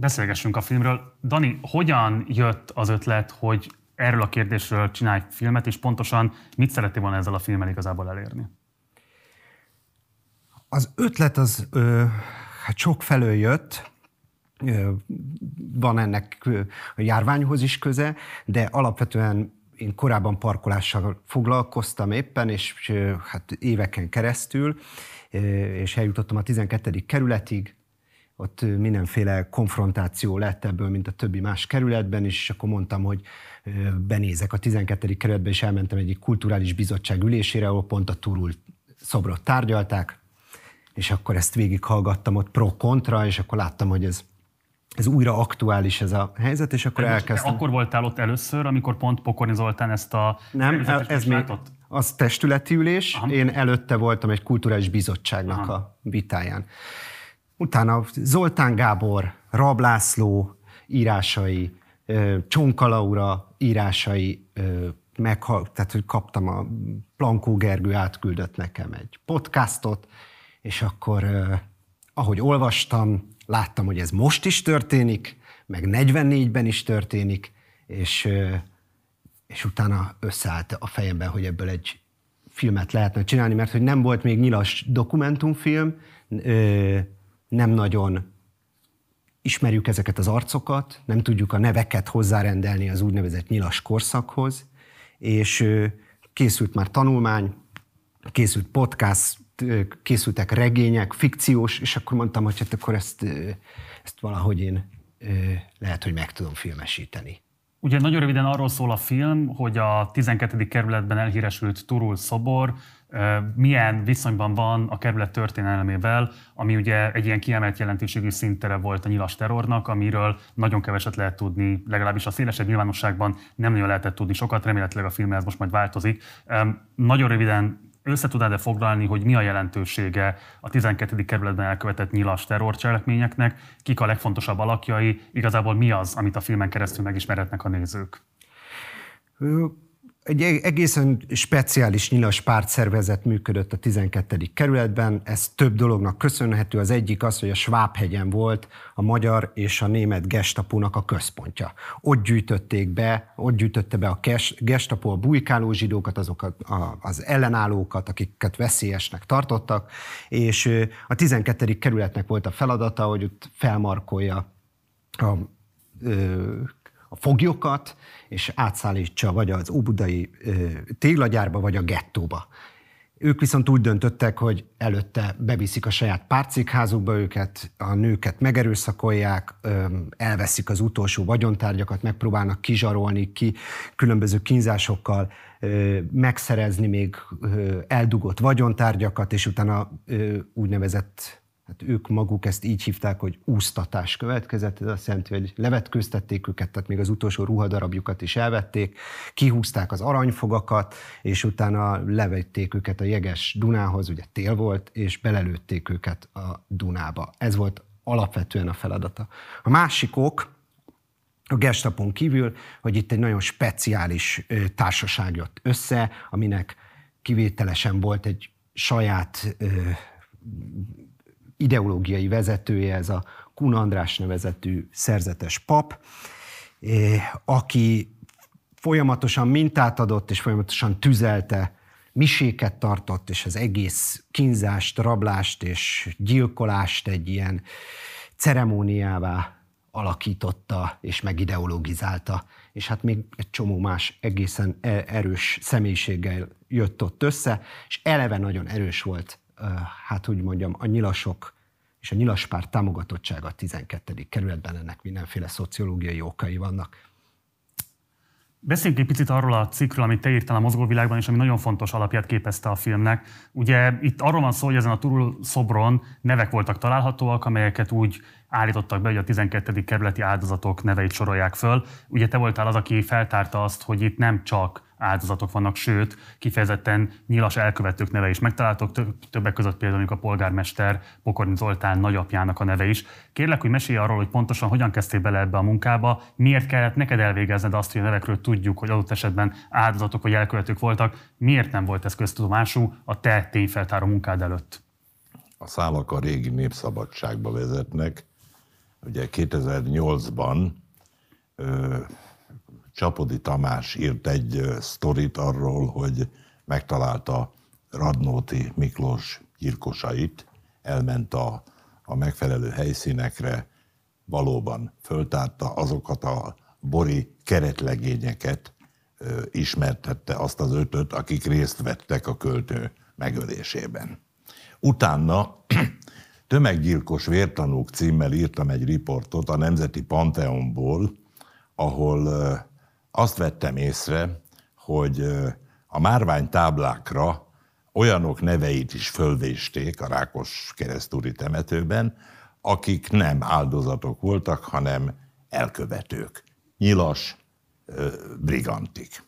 Beszélgessünk a filmről. Dani, hogyan jött az ötlet, hogy erről a kérdésről csinálj filmet, és pontosan mit szerettél volna ezzel a filmmel igazából elérni? Az ötlet az ö, hát sok felől jött, ö, van ennek a járványhoz is köze, de alapvetően én korábban parkolással foglalkoztam éppen, és hát éveken keresztül, és eljutottam a 12. kerületig, ott mindenféle konfrontáció lett ebből, mint a többi más kerületben és akkor mondtam, hogy benézek a 12. kerületbe, és elmentem egy kulturális bizottság ülésére, ahol pont a Turul szobrot tárgyalták, és akkor ezt végighallgattam ott pro-kontra, és akkor láttam, hogy ez, ez újra aktuális ez a helyzet, és akkor elkezdtem. Akkor voltál ott először, amikor pont Pokorni Zoltán ezt a... Nem, ez még az testületi ülés, Aha. én előtte voltam egy kulturális bizottságnak Aha. a vitáján. Utána Zoltán Gábor, Rablászló írásai, Csonka Laura írásai meghal, tehát hogy kaptam a Plankó Gergő átküldött nekem egy podcastot, és akkor ahogy olvastam, láttam, hogy ez most is történik, meg 44-ben is történik, és, és utána összeállt a fejemben, hogy ebből egy filmet lehetne csinálni, mert hogy nem volt még nyilas dokumentumfilm, nem nagyon ismerjük ezeket az arcokat, nem tudjuk a neveket hozzárendelni az úgynevezett nyilas korszakhoz, és készült már tanulmány, készült podcast, készültek regények, fikciós, és akkor mondtam, hogy hát akkor ezt, ezt valahogy én lehet, hogy meg tudom filmesíteni. Ugye nagyon röviden arról szól a film, hogy a 12. kerületben elhíresült Turul szobor milyen viszonyban van a kerület történelmével, ami ugye egy ilyen kiemelt jelentőségű szintere volt a nyilas terrornak, amiről nagyon keveset lehet tudni, legalábbis a szélesebb nyilvánosságban nem nagyon lehetett tudni sokat, remélhetőleg a film ez most majd változik. Nagyon röviden össze tudnád-e foglalni, hogy mi a jelentősége a 12. kerületben elkövetett nyilas terrorcselekményeknek, kik a legfontosabb alakjai, igazából mi az, amit a filmen keresztül megismerhetnek a nézők? Egy e- egészen speciális nyilas pártszervezet működött a 12. kerületben. Ez több dolognak köszönhető. Az egyik az, hogy a Svábhegyen volt a magyar és a német gestapónak a központja. Ott gyűjtötték be, ott gyűjtötte be a gestapo a bujkáló zsidókat, azokat az ellenállókat, akiket veszélyesnek tartottak, és a 12. kerületnek volt a feladata, hogy ott felmarkolja a a foglyokat, és átszállítsa vagy az óbudai téglagyárba, vagy a gettóba. Ők viszont úgy döntöttek, hogy előtte beviszik a saját párcikházukba őket, a nőket megerőszakolják, elveszik az utolsó vagyontárgyakat, megpróbálnak kizsarolni ki különböző kínzásokkal, megszerezni még eldugott vagyontárgyakat, és utána úgynevezett hát ők maguk ezt így hívták, hogy úsztatás következett, ez azt jelenti, hogy levetkőztették őket, tehát még az utolsó ruhadarabjukat is elvették, kihúzták az aranyfogakat, és utána levették őket a jeges Dunához, ugye tél volt, és belelőtték őket a Dunába. Ez volt alapvetően a feladata. A másik ok, a gestapon kívül, hogy itt egy nagyon speciális társaság jött össze, aminek kivételesen volt egy saját ideológiai vezetője, ez a Kun András nevezetű szerzetes pap, eh, aki folyamatosan mintát adott, és folyamatosan tüzelte, miséket tartott, és az egész kínzást, rablást és gyilkolást egy ilyen ceremóniává alakította és megideologizálta, és hát még egy csomó más egészen e-, erős személyiséggel jött ott össze, és eleve nagyon erős volt hát úgy mondjam, a nyilasok és a nyilaspár támogatottsága a 12. kerületben ennek mindenféle szociológiai okai vannak. Beszéljünk egy picit arról a cikkről, amit te írtál a mozgóvilágban, és ami nagyon fontos alapját képezte a filmnek. Ugye itt arról van szó, hogy ezen a Turul szobron nevek voltak találhatóak, amelyeket úgy állítottak be, hogy a 12. kerületi áldozatok neveit sorolják föl. Ugye te voltál az, aki feltárta azt, hogy itt nem csak áldozatok vannak, sőt, kifejezetten nyilas elkövetők neve is megtaláltok, többek között például a polgármester Pokorni Zoltán nagyapjának a neve is. Kérlek, hogy mesélj arról, hogy pontosan hogyan kezdtél bele ebbe a munkába, miért kellett neked elvégezned azt, hogy a nevekről tudjuk, hogy adott esetben áldozatok vagy elkövetők voltak, miért nem volt ez köztudomású a te tényfeltáró munkád előtt? A szálak a régi népszabadságba vezetnek, ugye 2008-ban Csapodi Tamás írt egy sztorit arról, hogy megtalálta Radnóti Miklós gyilkosait, elment a, a megfelelő helyszínekre, valóban föltárta azokat a bori keretlegényeket, ismertette azt az ötöt, akik részt vettek a költő megölésében. Utána Tömeggyilkos vértanúk címmel írtam egy riportot a Nemzeti Panteonból, ahol azt vettem észre, hogy a márvány táblákra olyanok neveit is fölvésték a Rákos keresztúri temetőben, akik nem áldozatok voltak, hanem elkövetők, nyilas brigantik.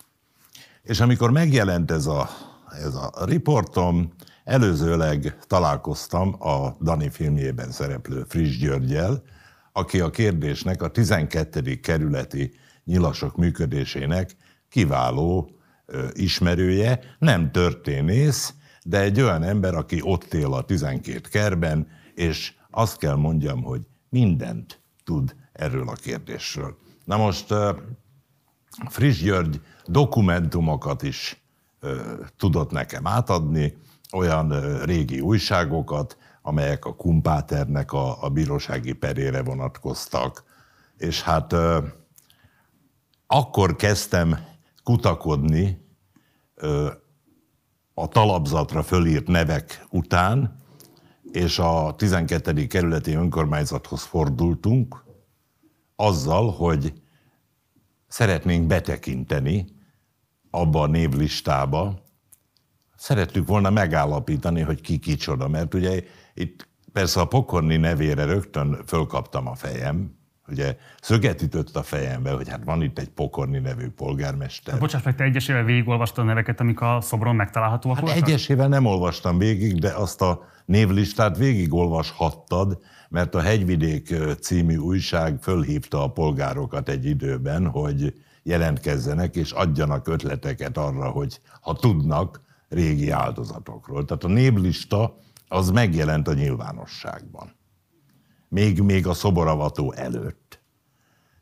És amikor megjelent ez a, ez a riportom, előzőleg találkoztam a Dani filmjében szereplő Friss Györgyel, aki a kérdésnek a 12. kerületi nyilasok működésének kiváló ismerője, nem történész, de egy olyan ember, aki ott él a 12 kerben, és azt kell mondjam, hogy mindent tud erről a kérdésről. Na most Friss György dokumentumokat is tudott nekem átadni, olyan régi újságokat, amelyek a Kumpáternek a, a bírósági perére vonatkoztak, és hát akkor kezdtem kutakodni a talapzatra fölírt nevek után, és a 12. kerületi önkormányzathoz fordultunk, azzal, hogy szeretnénk betekinteni abba a névlistába. Szerettük volna megállapítani, hogy ki kicsoda, mert ugye itt persze a pokorni nevére rögtön fölkaptam a fejem, ugye szöget ütött a fejembe, hogy hát van itt egy pokorni nevű polgármester. Bocsáss meg, te egyesével végigolvastad a neveket, amik a szobron megtalálhatóak hát voltak? egyesével nem olvastam végig, de azt a névlistát végigolvashattad, mert a Hegyvidék című újság fölhívta a polgárokat egy időben, hogy jelentkezzenek és adjanak ötleteket arra, hogy ha tudnak régi áldozatokról. Tehát a névlista az megjelent a nyilvánosságban még, még a szoboravató előtt.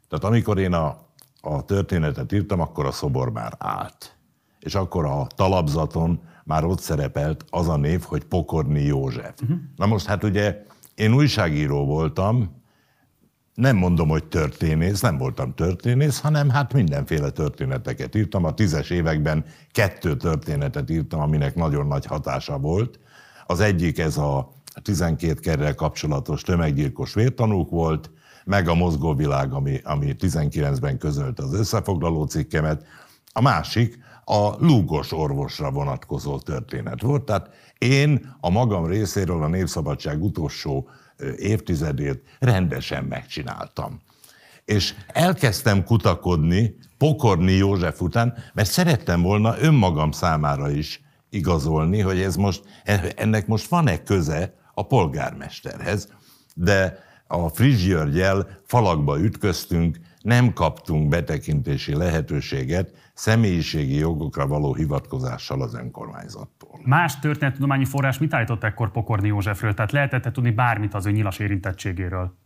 Tehát amikor én a, a történetet írtam, akkor a szobor már állt. És akkor a talapzaton már ott szerepelt az a név, hogy Pokorni József. Uh-huh. Na most hát ugye én újságíró voltam, nem mondom, hogy történész, nem voltam történész, hanem hát mindenféle történeteket írtam. A tízes években kettő történetet írtam, aminek nagyon nagy hatása volt. Az egyik ez a 12 kerrel kapcsolatos tömeggyilkos vértanúk volt, meg a mozgóvilág, ami, ami 19-ben közölte az összefoglaló cikkemet. A másik a lúgos orvosra vonatkozó történet volt. Tehát én a magam részéről a Népszabadság utolsó évtizedét rendesen megcsináltam. És elkezdtem kutakodni Pokorni József után, mert szerettem volna önmagam számára is igazolni, hogy ez most, ennek most van-e köze a polgármesterhez, de a Friss Györgyel falakba ütköztünk, nem kaptunk betekintési lehetőséget személyiségi jogokra való hivatkozással az önkormányzattól. Más történettudományi forrás mit állított ekkor Pokorni Józsefről? Tehát lehetett tudni bármit az ő nyilas érintettségéről?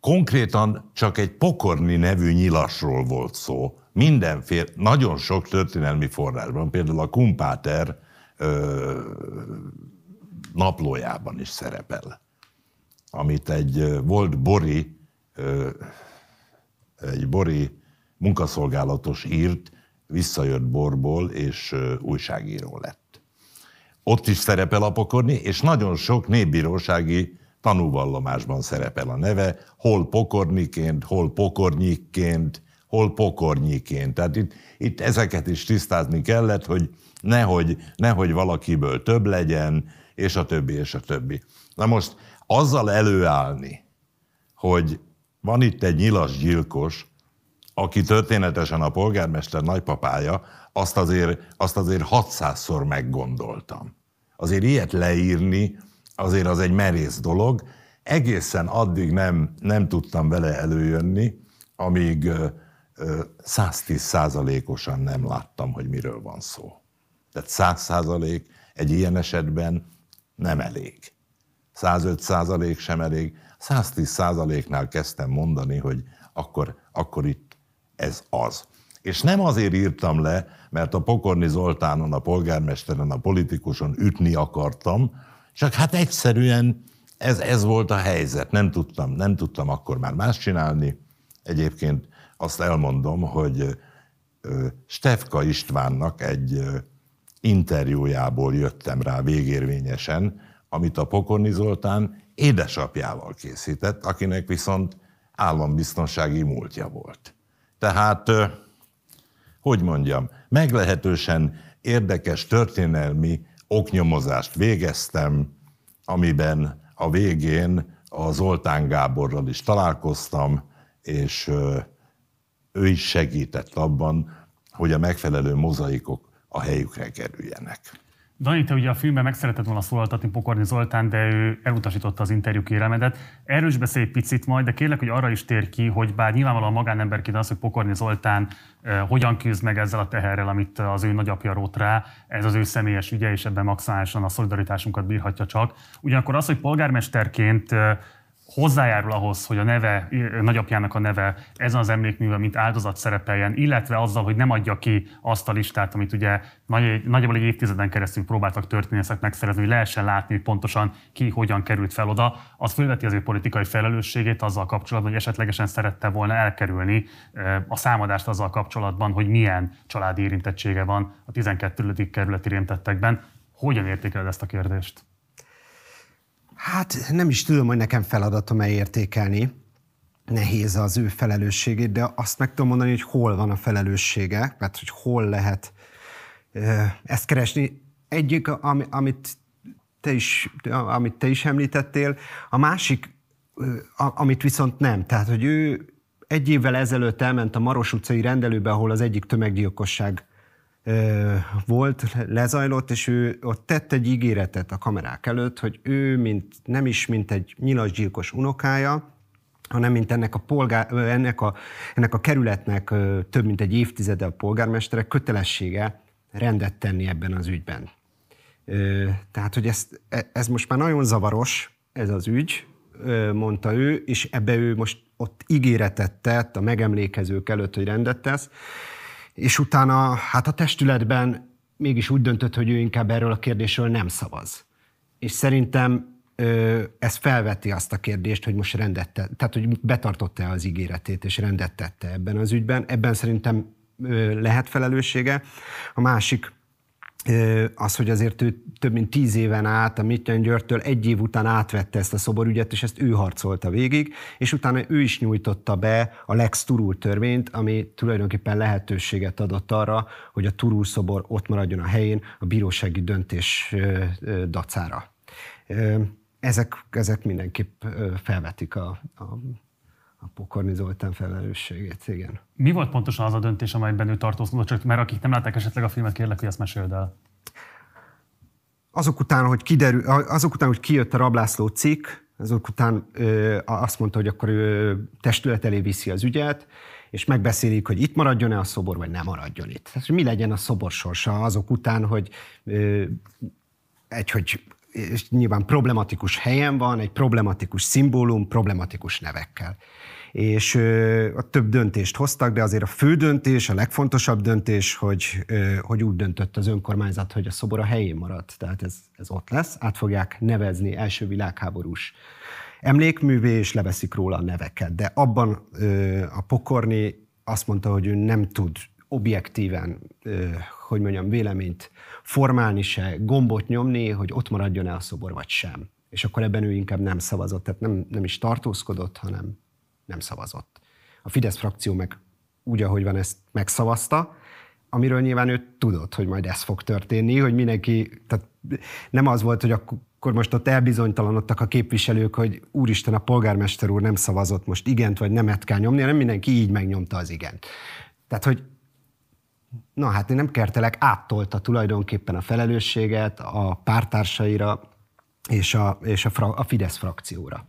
Konkrétan csak egy Pokorni nevű nyilasról volt szó. Mindenféle, nagyon sok történelmi forrásban, például a Kumpáter ö, naplójában is szerepel, amit egy volt Bori, egy Bori munkaszolgálatos írt, visszajött borból, és újságíró lett. Ott is szerepel a pokorni, és nagyon sok népbírósági tanúvallomásban szerepel a neve, hol pokorniként, hol pokornyikként, hol pokornyiként. Tehát itt, itt ezeket is tisztázni kellett, hogy nehogy, nehogy valakiből több legyen, és a többi, és a többi. Na most azzal előállni, hogy van itt egy nyilas gyilkos, aki történetesen a polgármester nagypapája, azt azért, azt azért 600-szor meggondoltam. Azért ilyet leírni, azért az egy merész dolog. Egészen addig nem, nem tudtam vele előjönni, amíg 110 százalékosan nem láttam, hogy miről van szó. Tehát 100 százalék egy ilyen esetben nem elég. 105 százalék sem elég, 110 százaléknál kezdtem mondani, hogy akkor, akkor itt ez az. És nem azért írtam le, mert a Pokorni Zoltánon, a polgármesteren, a politikuson ütni akartam, csak hát egyszerűen ez, ez volt a helyzet. Nem tudtam, nem tudtam akkor már más csinálni. Egyébként azt elmondom, hogy Stefka Istvánnak egy interjújából jöttem rá végérvényesen, amit a Pokorni Zoltán édesapjával készített, akinek viszont állambiztonsági múltja volt. Tehát, hogy mondjam, meglehetősen érdekes történelmi oknyomozást végeztem, amiben a végén a Zoltán Gáborral is találkoztam, és ő is segített abban, hogy a megfelelő mozaikok a helyükre kerüljenek. Dani, te ugye a filmben meg szeretett volna szólaltatni Pokorni Zoltán, de ő elutasította az interjú kéremedet. Erről is beszélj picit majd, de kérlek, hogy arra is tér ki, hogy bár nyilvánvalóan magánemberként az, hogy Pokorni Zoltán eh, hogyan küzd meg ezzel a teherrel, amit az ő nagyapja rót rá, ez az ő személyes ügye, és ebben maximálisan a szolidaritásunkat bírhatja csak. Ugyanakkor az, hogy polgármesterként eh, hozzájárul ahhoz, hogy a neve, nagyapjának a neve ezen az emlékművel, mint áldozat szerepeljen, illetve azzal, hogy nem adja ki azt a listát, amit ugye nagy, nagyjából egy évtizeden keresztül próbáltak történészek megszerezni, hogy lehessen látni, hogy pontosan ki hogyan került fel oda, az fölveti az ő politikai felelősségét azzal kapcsolatban, hogy esetlegesen szerette volna elkerülni a számadást azzal kapcsolatban, hogy milyen családi érintettsége van a 12. kerületi érintettekben. Hogyan értékeled ezt a kérdést? Hát nem is tudom, hogy nekem feladatom -e értékelni. Nehéz az ő felelősségét, de azt meg tudom mondani, hogy hol van a felelőssége, mert hogy hol lehet ezt keresni. Egyik, amit te is, amit te is említettél, a másik, amit viszont nem. Tehát, hogy ő egy évvel ezelőtt elment a Maros utcai rendelőbe, ahol az egyik tömeggyilkosság volt, lezajlott, és ő ott tett egy ígéretet a kamerák előtt, hogy ő mint, nem is mint egy nyilasgyilkos unokája, hanem mint ennek a, polgár, ennek a, ennek a kerületnek több mint egy évtizede a polgármestere kötelessége rendet tenni ebben az ügyben. Tehát, hogy ez, e, ez most már nagyon zavaros, ez az ügy, mondta ő, és ebbe ő most ott ígéretet tett a megemlékezők előtt, hogy rendet tesz, és utána hát a testületben mégis úgy döntött, hogy ő inkább erről a kérdésről nem szavaz. És szerintem ez felveti azt a kérdést, hogy most rendet tette, tehát hogy betartotta-e az ígéretét, és rendet tette ebben az ügyben. Ebben szerintem lehet felelőssége. A másik az, hogy azért ő több mint tíz éven át a Mityan Györgytől egy év után átvette ezt a szoborügyet, és ezt ő harcolta végig, és utána ő is nyújtotta be a Lex Turul törvényt, ami tulajdonképpen lehetőséget adott arra, hogy a Turul szobor ott maradjon a helyén a bírósági döntés dacára. Ezek, ezek mindenképp felvetik a a Pokorni Zoltán felelősségét, igen. Mi volt pontosan az a döntés, amelyben ő tartózkodott, csak mert akik nem látták esetleg a filmet, kérlek, hogy ezt meséld el. Azok után, hogy, kiderül, azok után, hogy kijött a Rablászló cikk, azok után ö, azt mondta, hogy akkor ő testület elé viszi az ügyet, és megbeszélik, hogy itt maradjon-e a szobor, vagy nem maradjon itt. Tehát, mi legyen a szobor sorsa azok után, hogy ö, egy, hogy és nyilván problematikus helyen van, egy problematikus szimbólum, problematikus nevekkel és a több döntést hoztak, de azért a fő döntés, a legfontosabb döntés, hogy, hogy úgy döntött az önkormányzat, hogy a szobor a helyén marad. Tehát ez, ez ott lesz, át fogják nevezni első világháborús emlékművé, és leveszik róla a neveket. De abban a pokorni azt mondta, hogy ő nem tud objektíven, hogy mondjam, véleményt formálni se, gombot nyomni, hogy ott maradjon-e a szobor, vagy sem. És akkor ebben ő inkább nem szavazott, tehát nem, nem is tartózkodott, hanem nem szavazott. A Fidesz frakció meg úgy, ahogy van, ezt megszavazta, amiről nyilván ő tudott, hogy majd ez fog történni, hogy mindenki, tehát nem az volt, hogy akkor most ott elbizonytalanodtak a képviselők, hogy úristen, a polgármester úr nem szavazott, most igent vagy nemet kell nyomni, hanem mindenki így megnyomta az igent. Tehát, hogy na hát én nem kertelek, áttolta tulajdonképpen a felelősséget a pártársaira és a, és a, fra, a Fidesz frakcióra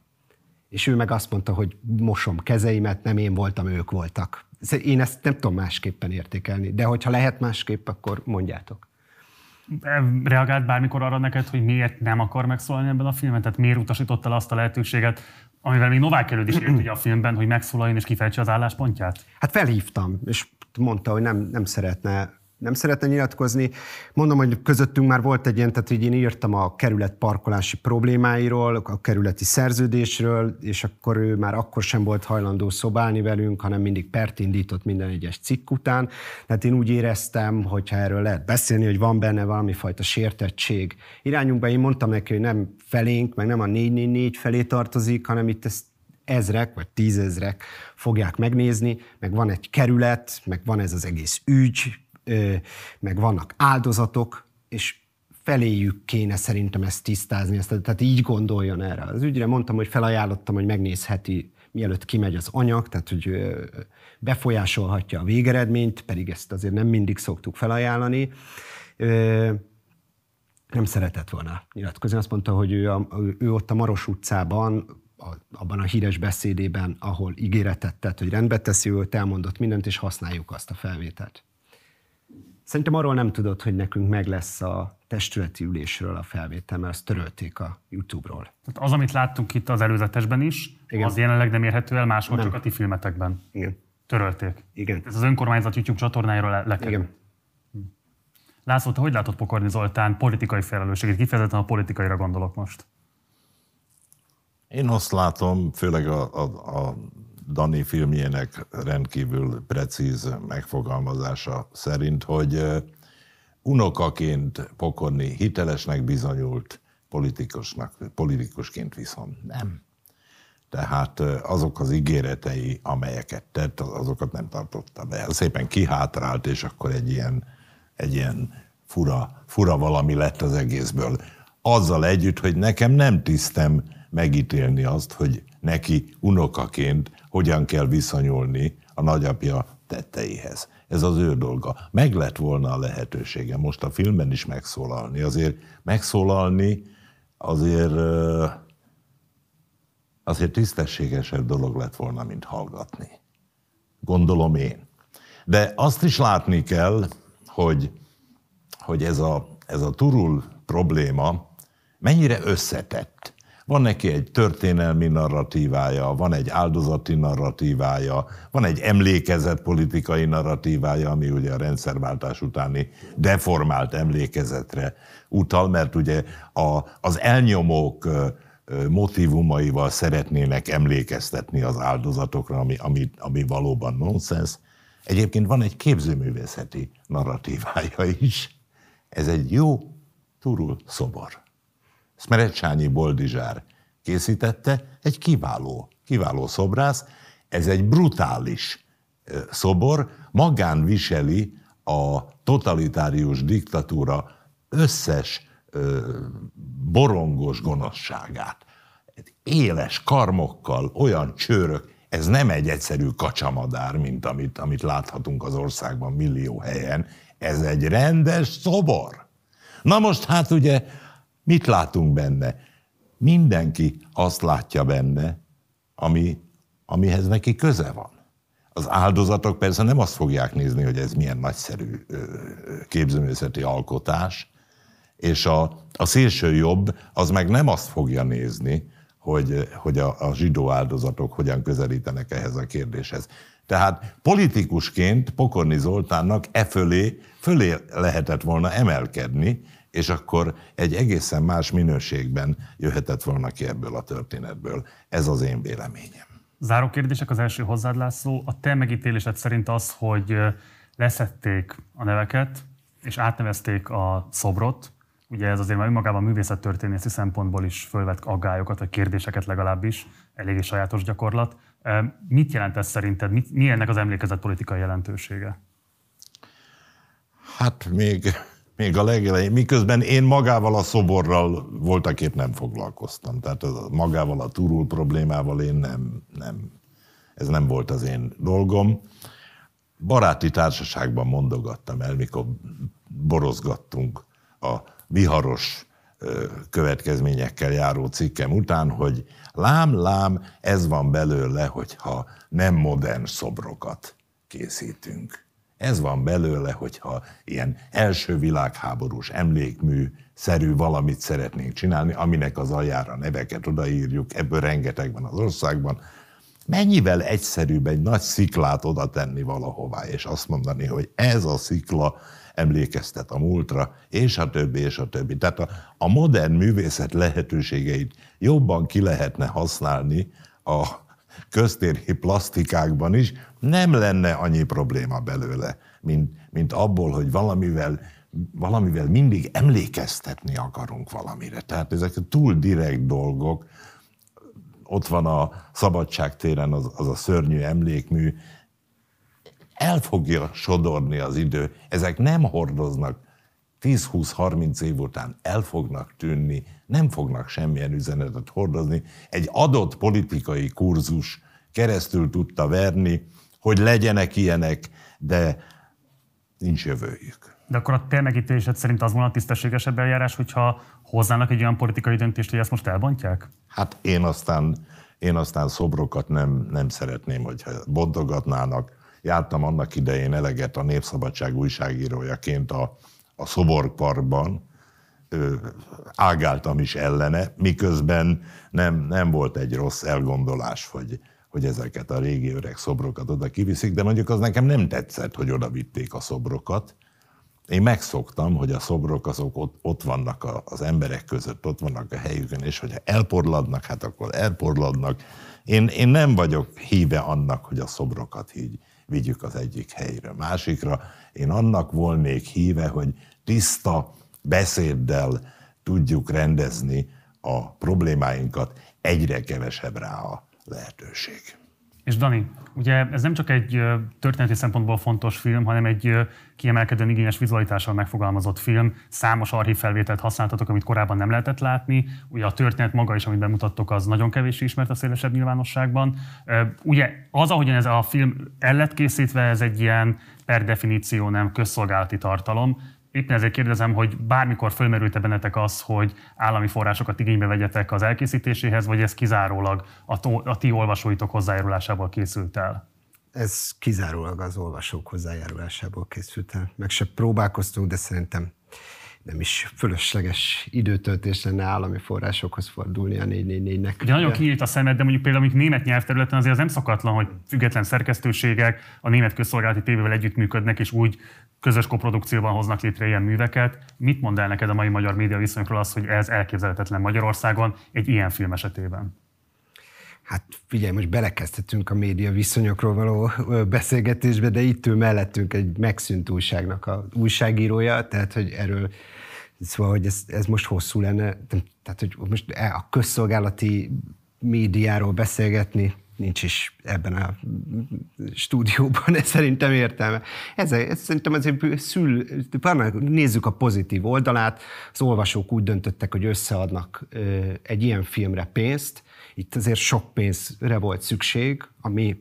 és ő meg azt mondta, hogy mosom kezeimet, nem én voltam, ők voltak. Én ezt nem tudom másképpen értékelni, de hogyha lehet másképp, akkor mondjátok. Reagált bármikor arra neked, hogy miért nem akar megszólalni ebben a filmben? Tehát miért utasította el azt a lehetőséget, Amivel még Novák Erőd is ugye a filmben, hogy megszólaljon és kifejtse az álláspontját? Hát felhívtam, és mondta, hogy nem, nem szeretne nem szeretne nyilatkozni. Mondom, hogy közöttünk már volt egy ilyen, tehát hogy én írtam a kerület parkolási problémáiról, a kerületi szerződésről, és akkor ő már akkor sem volt hajlandó szobálni velünk, hanem mindig pert indított minden egyes cikk után. Tehát én úgy éreztem, hogyha erről lehet beszélni, hogy van benne valami fajta sértettség irányunkban. Én mondtam neki, hogy nem felénk, meg nem a 444 felé tartozik, hanem itt ezt ezrek vagy tízezrek fogják megnézni, meg van egy kerület, meg van ez az egész ügy, meg vannak áldozatok, és feléjük kéne szerintem ezt tisztázni, ezt, tehát így gondoljon erre. Az ügyre mondtam, hogy felajánlottam, hogy megnézheti, mielőtt kimegy az anyag, tehát hogy befolyásolhatja a végeredményt, pedig ezt azért nem mindig szoktuk felajánlani. Nem szeretett volna nyilatkozni. Azt mondta, hogy ő, a, ő ott a Maros utcában, abban a híres beszédében, ahol ígéretet tett, hogy rendbe teszi, ő elmondott mindent, és használjuk azt a felvételt. Szerintem arról nem tudod, hogy nekünk meg lesz a testületi ülésről a felvétel, mert azt törölték a YouTube-ról. Tehát az, amit láttunk itt az előzetesben is, Igen. az jelenleg nem érhető el máshol, nem. csak a ti filmetekben. Igen. Törölték. Igen. Ez az önkormányzat YouTube csatornájáról le- lekerül. Igen. Hm. László, te hogy látod Pokorni Zoltán politikai felelősségét? Kifejezetten a politikaira gondolok most. Én azt látom, főleg a, a, a Dani filmjének rendkívül precíz megfogalmazása szerint, hogy unokaként pokorni hitelesnek bizonyult, politikusnak, politikusként viszont nem. Tehát azok az ígéretei, amelyeket tett, azokat nem tartotta be. Szépen kihátrált, és akkor egy ilyen, egy ilyen fura, fura valami lett az egészből. Azzal együtt, hogy nekem nem tisztem megítélni azt, hogy neki unokaként hogyan kell viszonyulni a nagyapja tetteihez. Ez az ő dolga. Meg lett volna a lehetősége most a filmben is megszólalni. Azért megszólalni azért, azért tisztességesebb dolog lett volna, mint hallgatni. Gondolom én. De azt is látni kell, hogy, hogy ez, a, ez a turul probléma mennyire összetett. Van neki egy történelmi narratívája, van egy áldozati narratívája, van egy emlékezett politikai narratívája, ami ugye a rendszerváltás utáni deformált emlékezetre utal, mert ugye a, az elnyomók motivumaival szeretnének emlékeztetni az áldozatokra, ami, ami, ami valóban nonsens. Egyébként van egy képzőművészeti narratívája is. Ez egy jó turul szobor. Szmerecsányi Boldizsár készítette, egy kiváló, kiváló szobrász, ez egy brutális szobor, magán viseli a totalitárius diktatúra összes borongos gonoszságát. Éles karmokkal, olyan csőrök, ez nem egy egyszerű kacsamadár, mint amit, amit láthatunk az országban millió helyen, ez egy rendes szobor. Na most hát ugye Mit látunk benne? Mindenki azt látja benne, ami, amihez neki köze van. Az áldozatok persze nem azt fogják nézni, hogy ez milyen nagyszerű képzőművészeti alkotás, és a, a szélső jobb az meg nem azt fogja nézni, hogy, hogy a, a zsidó áldozatok hogyan közelítenek ehhez a kérdéshez. Tehát politikusként Pokorni Zoltánnak e fölé, fölé lehetett volna emelkedni, és akkor egy egészen más minőségben jöhetett volna ki ebből a történetből. Ez az én véleményem. Záró kérdések az első hozzád, László. A te megítélésed szerint az, hogy leszették a neveket, és átnevezték a szobrot, ugye ez azért már önmagában művészettörténészi szempontból is fölvet aggályokat, vagy kérdéseket legalábbis, eléggé sajátos gyakorlat. Mit jelent ez szerinted? Mit, mi ennek az emlékezet politikai jelentősége? Hát még még a legelején, miközben én magával a szoborral voltaképp nem foglalkoztam. Tehát magával a turul problémával én nem, nem, ez nem volt az én dolgom. Baráti társaságban mondogattam el, mikor borozgattunk a viharos következményekkel járó cikkem után, hogy lám, lám, ez van belőle, hogyha nem modern szobrokat készítünk. Ez van belőle, hogyha ilyen első világháborús emlékmű szerű valamit szeretnénk csinálni, aminek az aljára neveket odaírjuk, ebből rengeteg van az országban, mennyivel egyszerűbb egy nagy sziklát oda tenni valahová, és azt mondani, hogy ez a szikla emlékeztet a múltra, és a többi, és a többi. Tehát a, a modern művészet lehetőségeit jobban ki lehetne használni a köztéri plastikákban is, nem lenne annyi probléma belőle, mint, mint abból, hogy valamivel, valamivel mindig emlékeztetni akarunk valamire. Tehát ezek túl direkt dolgok, ott van a Szabadság téren az, az a szörnyű emlékmű, el fogja sodorni az idő. Ezek nem hordoznak 10-20-30 év után el fognak tűnni, nem fognak semmilyen üzenetet hordozni. Egy adott politikai kurzus keresztül tudta verni, hogy legyenek ilyenek, de nincs jövőjük. De akkor a te megítélésed szerint az volna a tisztességesebb eljárás, hogyha hozzának egy olyan politikai döntést, hogy ezt most elbontják? Hát én aztán, én aztán szobrokat nem, nem szeretném, hogyha bontogatnának. Jártam annak idején eleget a Népszabadság újságírójaként a, a szoborparkban, ágáltam is ellene, miközben nem, nem volt egy rossz elgondolás, hogy, hogy ezeket a régi öreg szobrokat oda kiviszik, de mondjuk az nekem nem tetszett, hogy oda vitték a szobrokat. Én megszoktam, hogy a szobrok azok ott, ott vannak az emberek között, ott vannak a helyükön, és hogyha elporladnak, hát akkor elporladnak. Én, én nem vagyok híve annak, hogy a szobrokat így vigyük az egyik helyre, másikra. Én annak volnék híve, hogy tiszta beszéddel tudjuk rendezni a problémáinkat, egyre kevesebb rá a lehetőség. És Dani, ugye ez nem csak egy történeti szempontból fontos film, hanem egy kiemelkedően igényes vizualitással megfogalmazott film. Számos archívfelvételt használtatok, amit korábban nem lehetett látni. Ugye a történet maga is, amit bemutattok, az nagyon kevés ismert a szélesebb nyilvánosságban. Ugye az, ahogyan ez a film el lett készítve, ez egy ilyen per definíció nem közszolgálati tartalom. Éppen ezért kérdezem, hogy bármikor fölmerült-e bennetek az, hogy állami forrásokat igénybe vegyetek az elkészítéséhez, vagy ez kizárólag a, to- a ti olvasóitok hozzájárulásából készült el? Ez kizárólag az olvasók hozzájárulásából készült el. Meg se próbálkoztunk, de szerintem nem is fölösleges időtöltés lenne állami forrásokhoz fordulni a 444-nek. Ugye nagyon kinyílt a szemed, de mondjuk például amik német nyelvterületen azért az nem szokatlan, hogy független szerkesztőségek a német közszolgálati tévével együttműködnek, és úgy közös koprodukcióban hoznak létre ilyen műveket. Mit mond el neked a mai magyar média viszonyokról az, hogy ez elképzelhetetlen Magyarországon egy ilyen film esetében? Hát figyelj, most belekezdhetünk a média viszonyokról való beszélgetésbe, de itt ül mellettünk egy megszűnt újságnak a újságírója, tehát hogy erről Szóval, hogy ez, ez most hosszú lenne, tehát hogy most e, a közszolgálati médiáról beszélgetni, nincs is ebben a stúdióban, ez szerintem értelme. Ez, ez szerintem azért szül, nézzük a pozitív oldalát, az olvasók úgy döntöttek, hogy összeadnak egy ilyen filmre pénzt, itt azért sok pénzre volt szükség, ami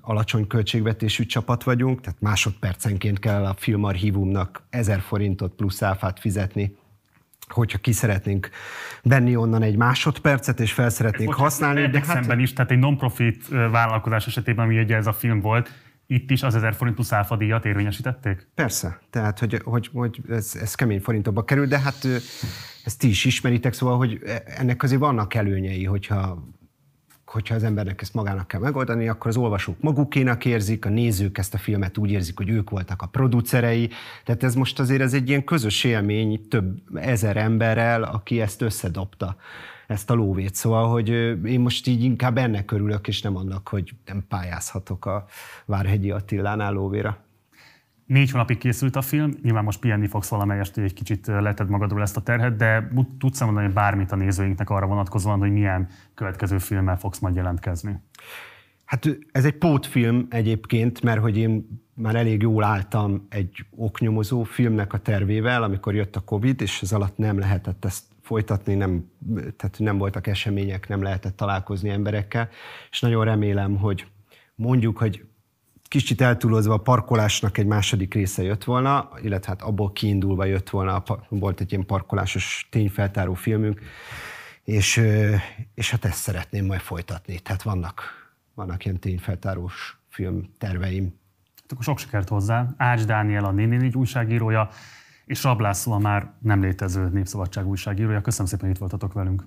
alacsony költségvetésű csapat vagyunk, tehát másodpercenként kell a filmarchívumnak ezer forintot plusz áfát fizetni, hogyha ki szeretnénk venni onnan egy másodpercet, és fel szeretnénk Bocsánat, használni. De hát... szemben is, tehát egy non-profit vállalkozás esetében, ami ugye ez a film volt, itt is az 1000 forint plusz áfadíjat érvényesítették? Persze, tehát hogy, hogy, hogy ez, ez kemény forintokba kerül, de hát ezt ti is ismeritek, szóval, hogy ennek azért vannak előnyei, hogyha hogyha az embernek ezt magának kell megoldani, akkor az olvasók magukénak érzik, a nézők ezt a filmet úgy érzik, hogy ők voltak a producerei. Tehát ez most azért ez egy ilyen közös élmény több ezer emberrel, aki ezt összedobta ezt a lóvét. Szóval, hogy én most így inkább ennek örülök, és nem annak, hogy nem pályázhatok a Várhegyi Attilánál lóvéra. Négy hónapig készült a film, nyilván most pihenni fogsz valamelyest, hogy egy kicsit leted magadról ezt a terhet, de tudsz mondani bármit a nézőinknek arra vonatkozóan, hogy milyen következő filmmel fogsz majd jelentkezni? Hát ez egy pótfilm egyébként, mert hogy én már elég jól álltam egy oknyomozó filmnek a tervével, amikor jött a Covid, és ez alatt nem lehetett ezt folytatni, nem, tehát nem voltak események, nem lehetett találkozni emberekkel, és nagyon remélem, hogy mondjuk, hogy kicsit eltúlozva a parkolásnak egy második része jött volna, illetve hát abból kiindulva jött volna, volt egy ilyen parkolásos tényfeltáró filmünk, és, és hát ezt szeretném majd folytatni. Tehát vannak, vannak ilyen tényfeltárós film terveim. akkor sok sikert hozzá. Ács Dániel a 444 újságírója, és Rablászó a már nem létező Népszabadság újságírója. Köszönöm szépen, hogy itt voltatok velünk.